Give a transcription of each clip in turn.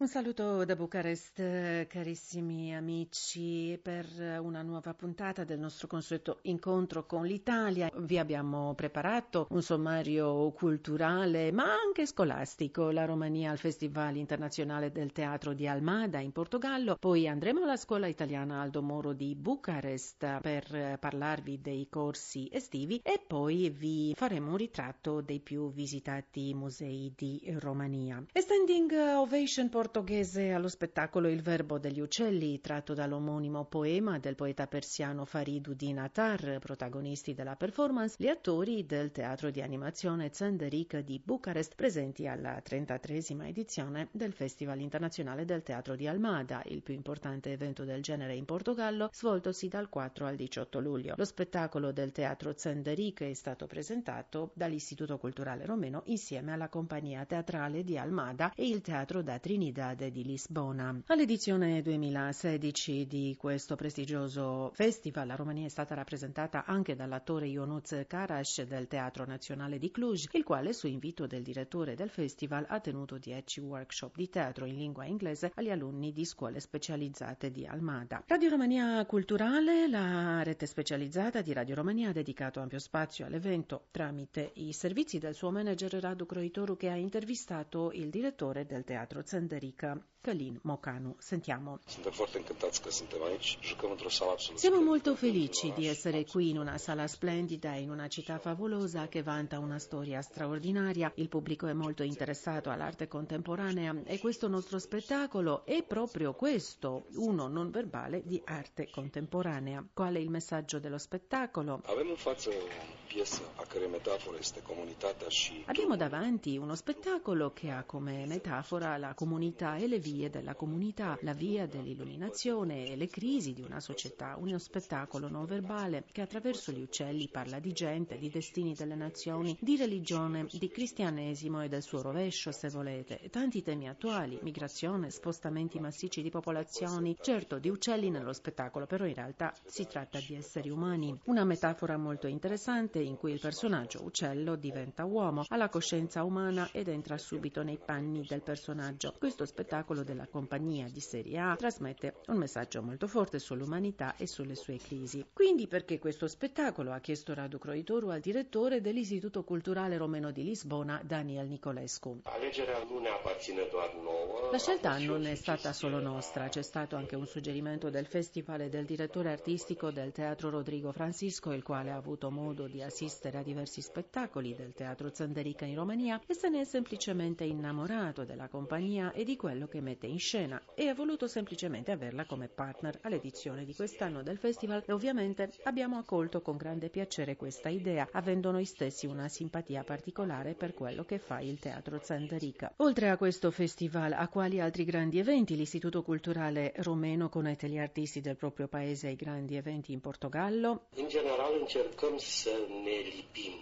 Un saluto da Bucarest, carissimi amici, per una nuova puntata del nostro consueto incontro con l'Italia. Vi abbiamo preparato un sommario culturale, ma anche scolastico, la Romania al Festival internazionale del teatro di Almada in Portogallo. Poi andremo alla scuola italiana Aldo Moro di Bucarest per parlarvi dei corsi estivi e poi vi faremo un ritratto dei più visitati musei di Romania. A standing ovation portoghese allo spettacolo Il verbo degli uccelli, tratto dall'omonimo poema del poeta persiano Fariduddin Attar, protagonisti della performance, gli attori del teatro di animazione Zenderic di Bucarest, presenti alla 33esima edizione del Festival internazionale del teatro di Almada, il più importante evento del genere in Portogallo, svoltosi dal 4 al 18 luglio. Lo spettacolo del teatro Zenderic è stato presentato dall'Istituto Culturale Romeno insieme alla compagnia teatrale di Almada e il teatro da Trinidad Trinidad di Lisbona. All'edizione 2016 di questo prestigioso festival la Romania è stata rappresentata anche dall'attore Ionuț Karash del Teatro Nazionale di Cluj, il quale su invito del direttore del festival ha tenuto 10 workshop di teatro in lingua inglese agli alunni di scuole specializzate di Almada. Radio Romania Culturale, la rete specializzata di Radio Romania ha dedicato ampio spazio all'evento tramite i servizi del suo manager Radu Croitoru che ha intervistato il direttore del teatro Zenderi Federica Călin Mocanu. Sentiamo. Siamo molto felici di essere qui in una sala splendida, in una città favolosa che vanta una storia straordinaria. Il pubblico è molto interessato all'arte contemporanea e questo nostro spettacolo è proprio questo, uno non verbale di arte contemporanea. Qual è il messaggio dello spettacolo? Abbiamo davanti uno spettacolo che ha come metafora la comunità e le vie della comunità, la via dell'illuminazione e le crisi di una società, uno spettacolo non verbale che attraverso gli uccelli parla di gente, di destini delle nazioni, di religione, di cristianesimo e del suo rovescio, se volete, e tanti temi attuali, migrazione, spostamenti massicci di popolazioni, certo di uccelli nello spettacolo, però in realtà si tratta di esseri umani. Una metafora molto interessante in cui il personaggio uccello diventa uomo, ha la coscienza umana ed entra subito nei panni del personaggio. Questo spettacolo della compagnia di serie A trasmette un messaggio molto forte sull'umanità e sulle sue crisi. Quindi perché questo spettacolo ha chiesto Radu Croitoru al direttore dell'Istituto Culturale Romeno di Lisbona, Daniel Nicolescu. La scelta non è stata solo nostra, c'è stato anche un suggerimento del festival e del direttore artistico del teatro Rodrigo Francisco, il quale ha avuto modo di assistere a diversi spettacoli del teatro Zanderica in Romania e se ne è semplicemente innamorato della compagnia e di quello che mette in scena e ha voluto semplicemente averla come partner all'edizione di quest'anno del festival e ovviamente abbiamo accolto con grande piacere questa idea, avendo noi stessi una simpatia particolare per quello che fa il Teatro Zanderica. Oltre a questo festival, a quali altri grandi eventi l'Istituto Culturale Romeno connette gli artisti del proprio paese ai grandi eventi in Portogallo? In generale cercăm să nele PIM,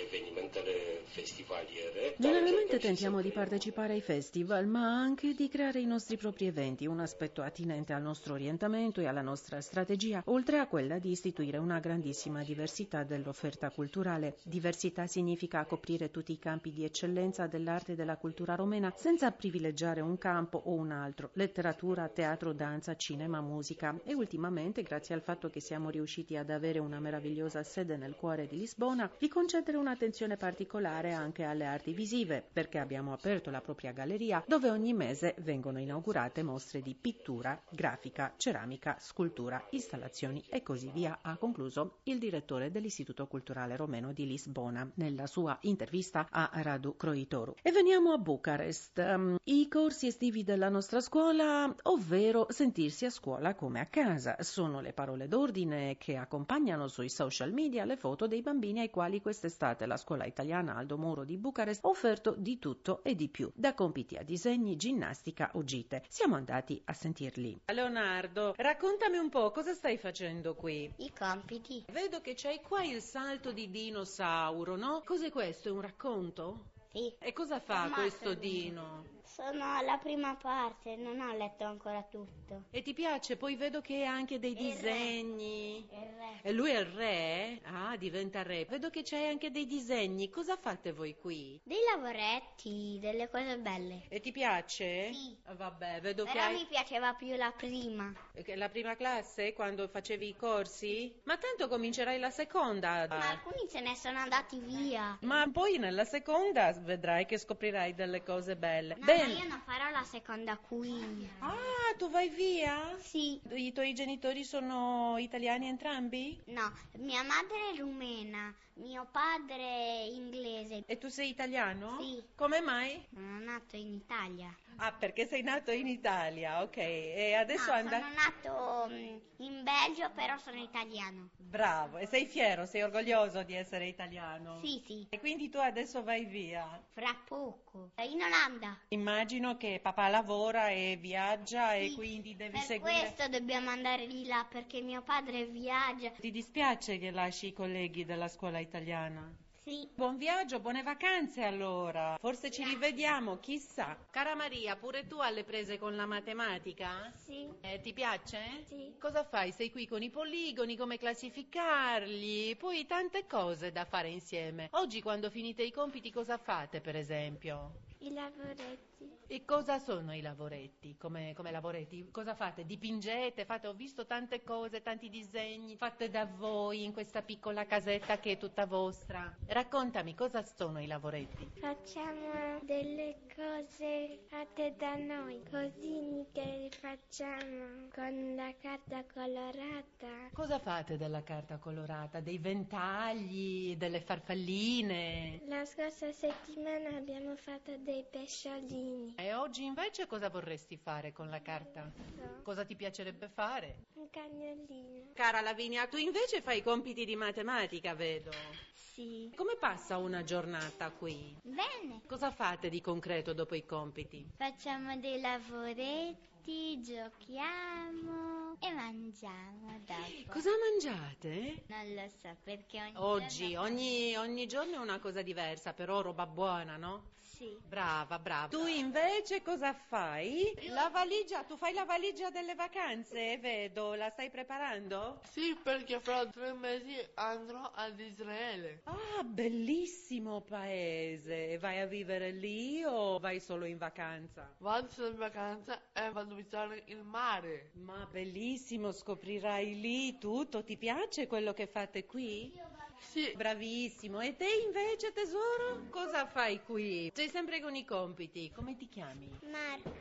evenimentele festivaliere. Generalmente tentiamo di partecipare ai festival, ma anche di creare i nostri propri eventi, un aspetto attinente al nostro orientamento e alla nostra strategia, oltre a quella di istituire una grandissima diversità dell'offerta culturale. Diversità significa coprire tutti i campi di eccellenza dell'arte e della cultura romena senza privilegiare un campo o un altro, letteratura, teatro, danza, cinema, musica e ultimamente, grazie al fatto che siamo riusciti ad avere una meravigliosa sede nel cuore di Lisbona, di concedere un'attenzione particolare anche alle arti visive, perché abbiamo aperto la propria galleria dove ogni mese vengono inaugurate mostre di pittura, grafica, ceramica, scultura, installazioni e così via, ha concluso il direttore dell'Istituto Culturale Romeno di Lisbona nella sua intervista a Radu Croitoru. E veniamo a Bucarest. Um, I corsi estivi della nostra scuola, ovvero sentirsi a scuola come a casa, sono le parole d'ordine che accompagnano sui social media le foto dei bambini ai quali quest'estate la scuola italiana Aldo Moro di Bucarest ha offerto di tutto e di più, da compiti a disegni, ginnastica o gite. Siamo andati a sentirli. Leonardo, raccontami un po' cosa stai facendo qui? I compiti. Vedo che c'hai qua il salto di dinosauro, no? Cos'è questo? È un racconto? Sì. E cosa fa Ammazza questo dino? Sono alla prima parte, non ho letto ancora tutto. E ti piace? Poi vedo che ha anche dei Il re. disegni. Il re. E lui è il re? Ah, diventa re. Vedo che c'hai anche dei disegni. Cosa fate voi qui? Dei lavoretti, delle cose belle. E ti piace? Sì. Ah, Vabbè, vedo che Però hai mi piaceva più la prima. che la prima classe quando facevi i corsi? Ma tanto comincerai la seconda. Ma alcuni se ne sono andati via. Ma poi nella seconda vedrai che scoprirai delle cose belle. No, Bene. io non farò la seconda qui. Ah, tu vai via? Sì. I tuoi genitori sono italiani entrambi? No, mia madre è rumena, mio padre è inglese. E tu sei italiano? Sì. Come mai? Sono nato in Italia. Ah, perché sei nato in Italia, ok. E adesso no, andai... sono nato mm, in Belgio, però sono italiano. Bravo, e sei fiero, sei orgoglioso di essere italiano? Sì, sì. E quindi tu adesso vai via. Fra poco. In Olanda. Immagino che papà lavora e viaggia e Sì, quindi devi per seguire... questo dobbiamo andare di là, perché mio padre viaggia. Ti dispiace che lasci i colleghi della scuola italiana? Sì. Buon viaggio, buone vacanze allora. Forse ci rivediamo, chissà. Cara Maria, pure tu alle prese con la matematica? Sì. Eh, ti piace? Sì. Cosa fai? Sei qui con i poligoni, come classificarli, poi tante cose da fare insieme. Oggi quando finite i compiti cosa fate, per esempio? I lavoretti. E cosa sono i lavoretti? Come, come lavoretti? Cosa fate? Dipingete? Fate? Ho visto tante cose, tanti disegni fatte da voi in questa piccola casetta che è tutta vostra. Raccontami, cosa sono i lavoretti? Facciamo delle cose fatte da noi, così che facciamo con la carta colorata. Cosa fate della carta colorata? Dei ventagli, delle farfalline? La scorsa settimana abbiamo fatto dei pesciolini. E oggi invece cosa vorresti fare con la carta? So, Cosa ti piacerebbe fare? un cagnolino. Cara Lavinia, tu invece fai i compiti di matematica, vedo. Sì. Come passa una giornata qui? Bene. Cosa fate di concreto dopo i compiti? Facciamo dei lavoretti, giochiamo e mangiamo dopo. Cosa mangiate? Non lo so perché ogni Oggi, giorno- ogni, ogni giorno è una cosa diversa, però roba buona, no? Sì. Brava, brava. Tu invece cosa fai? La valigia, tu fai la valigia delle vacanze, vedo, la stai preparando? Sì, perché fra tre mesi andrò ad Israele. Ah, bellissimo paese. Vai a vivere lì o vai solo in vacanza? Vado in vacanza e vado a visitare il mare. Ma bellissimo, scoprirai lì tutto. Ti piace quello che fate qui? Sì, Bravissimo. E te invece, tesoro? Cosa fai qui? Sei sempre con i compiti. Come ti chiami? Marco,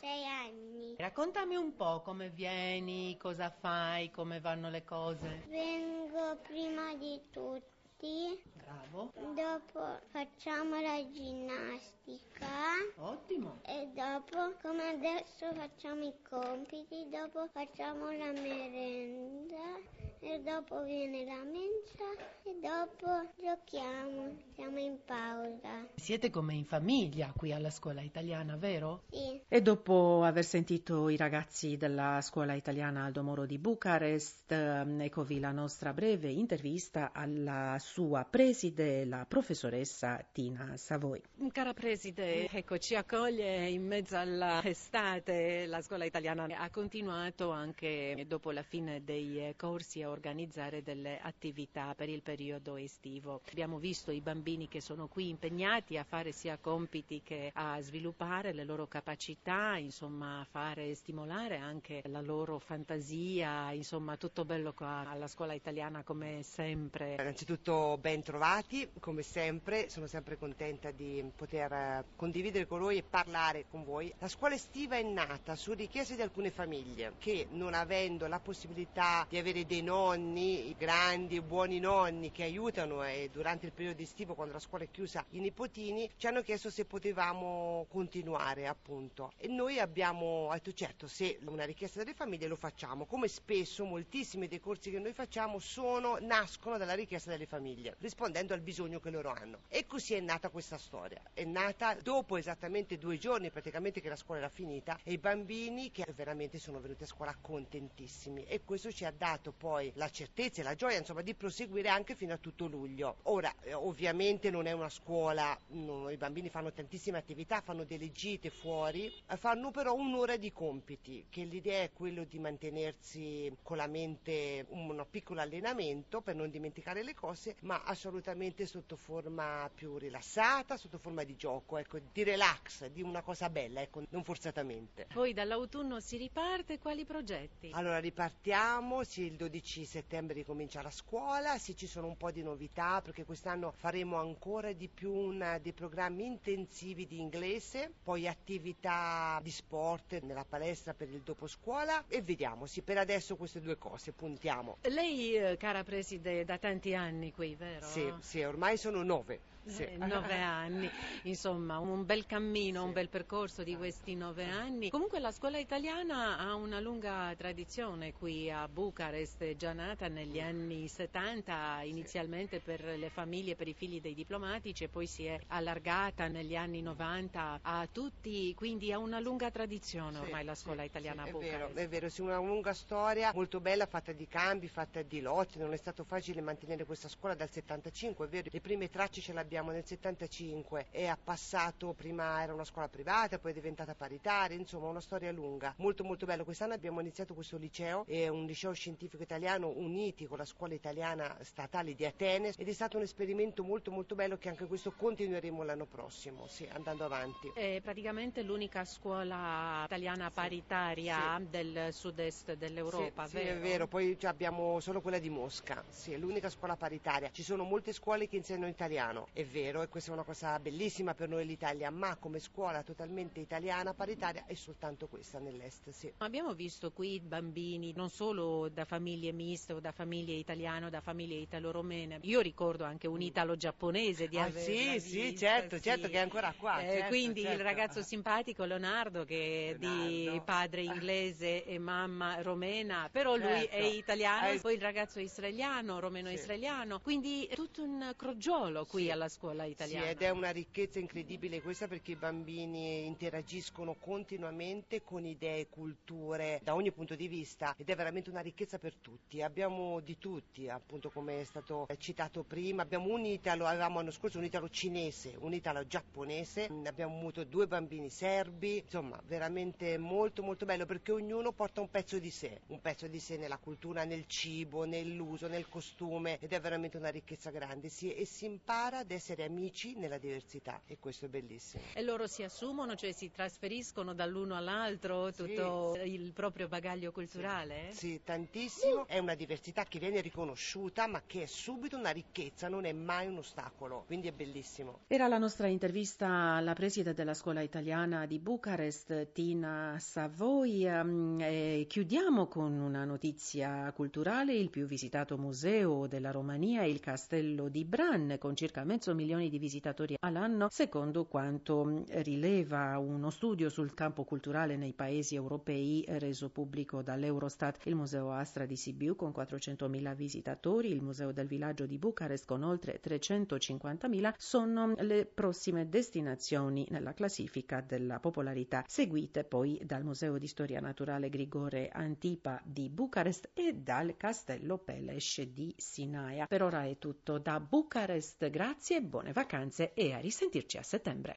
sei anni. Raccontami un po' come vieni, cosa fai, come vanno le cose. Vengo prima di tutti, Bravo. dopo facciamo la ginnastica Ottimo. e dopo, come adesso facciamo i compiti, dopo facciamo la merenda e dopo viene la mensa e dopo giochiamo, siamo in pausa. Siete come in famiglia qui alla scuola italiana, vero? Sì. E dopo aver sentito i ragazzi della scuola italiana Aldo Moro di Bucarest, ehm, eccovi la nostra breve intervista alla sua preside, la professoressa Tina Savoi. Cara preside, ecco, ci accoglie in mezzo all'estate. La scuola italiana ha continuato anche dopo la fine dei corsi a organizzare delle attività per il periodo estivo. Abbiamo visto i bambini che sono qui impegnati a fare sia compiti che a sviluppare le loro capacità, insomma, a fare stimolare anche la loro fantasia, insomma, tutto bello qua alla scuola italiana come sempre. Innanzitutto ben trovati, come sempre, sono sempre contenta di poter eh, condividere con voi e parlare con voi. La scuola estiva è nata su richiesta di alcune famiglie che non avendo la possibilità di avere dei nonni, grandi e buoni nonni che aiutano e durante il periodo estivo quando la scuola è chiusa i nipotini, ci hanno chiesto se potevamo continuare appunto. E noi abbiamo detto certo se una richiesta delle famiglie lo facciamo, come spesso moltissimi dei corsi che noi facciamo sono, nascono dalla richiesta delle famiglie. Rispondendo rispondendo al bisogno che loro hanno. E così è nata questa storia. È nata dopo esattamente due giorni praticamente che la scuola era finita e i bambini che veramente sono venuti a scuola contentissimi e questo ci ha dato poi la certezza e la gioia insomma di proseguire anche fino a tutto luglio. Ora eh, ovviamente non è una scuola, no, i bambini fanno tantissime attività, fanno delle gite fuori, eh, fanno però un'ora di compiti che l'idea è quello di mantenersi con la mente un piccolo allenamento per non dimenticare le cose ma assolutamente sotto forma più rilassata, sotto forma di gioco, ecco, di relax, di una cosa bella, ecco, non forzatamente. Poi dall'autunno si riparte, quali progetti? Allora ripartiamo, sì, il 12 settembre ricomincia la scuola, sì ci sono un po' di novità perché quest'anno faremo ancora di più una, dei programmi intensivi di inglese, poi attività di sport nella palestra per il dopo scuola e vediamo, sì per adesso queste due cose puntiamo. Lei, eh, cara preside, da tanti anni qui, vero? Sì, sì, ormai sono nove. Sì. Eh, nove anni, insomma un bel cammino, sì. un bel percorso di questi nove anni. Comunque la scuola italiana ha una lunga tradizione qui a Bucarest, già nata negli anni 70 inizialmente per le famiglie, per i figli dei diplomatici e poi si è allargata negli anni 90 a tutti, quindi ha una lunga tradizione ormai la scuola italiana a Bucarest. È vero, è vero, sì, una lunga storia molto bella fatta di cambi, fatta di lotti, non è stato facile mantenere questa scuola dal 75, è vero, le prime tracce ce l'abbiamo abbiamo nel 75 e ha passato, prima era una scuola privata, poi è diventata paritaria, insomma una storia lunga, molto molto bello. Quest'anno abbiamo iniziato questo liceo, è un liceo scientifico italiano uniti con la scuola italiana statale di Atene ed è stato un esperimento molto molto bello che anche questo continueremo l'anno prossimo, sì, andando avanti. È praticamente l'unica scuola italiana paritaria sì. del sud-est dell'Europa, sì, vero? Sì, è vero, poi abbiamo solo quella di Mosca, sì, è l'unica scuola paritaria. Ci sono molte scuole che insegnano italiano, è vero, e questa è una cosa bellissima per noi l'Italia, ma come scuola totalmente italiana, paritaria, è soltanto questa nell'est. Sì. Abbiamo visto qui bambini non solo da famiglie miste o da famiglie italiane o da famiglie italo-romene, io ricordo anche un mm. italo-giapponese di ah, Sì, sì, certo, sì. certo che è ancora qua. Eh, certo, quindi certo. il ragazzo simpatico Leonardo che è Leonardo. di padre inglese e mamma romena, però certo. lui è italiano, eh, poi il ragazzo è israeliano, romeno-israeliano, quindi tutto un crogiolo qui sì. Scuola italiana. Sì, ed è una ricchezza incredibile questa perché i bambini interagiscono continuamente con idee culture da ogni punto di vista ed è veramente una ricchezza per tutti. Abbiamo di tutti, appunto come è stato citato prima, abbiamo un italo, avevamo l'anno scorso un italo cinese, un italo giapponese, abbiamo avuto due bambini serbi, insomma veramente molto molto bello perché ognuno porta un pezzo di sé, un pezzo di sé nella cultura, nel cibo, nell'uso, nel costume ed è veramente una ricchezza grande sì, e si impara ad essere amici nella diversità e questo è bellissimo. E loro si assumono, cioè si trasferiscono dall'uno all'altro tutto sì. il proprio bagaglio culturale? Sì. sì, tantissimo, è una diversità che viene riconosciuta ma che è subito una ricchezza, non è mai un ostacolo, quindi è bellissimo. Era la nostra intervista alla preside della scuola italiana di Bucarest, Tina Savoy. Ehm, e chiudiamo con una notizia culturale, il più visitato museo della Romania è il castello di Bran, con circa mezzo milione di visitatori all'anno, secondo quanto rileva uno studio sul campo culturale nei paesi europei reso pubblico dall'Eurostat. Il Museo Astra di Sibiu con 400.000 visitatori, il Museo del Villaggio di Bucarest con oltre 350.000 sono le prossime destinazioni nella classifica della popolarità, seguite poi dal Museo di Storia Naturale Grigore Antipa di Bucarest e dal Castello Peles di Sinaia. Per ora è tutto da Bucarest, grazie, buone vacanze e a risentirci a settembre.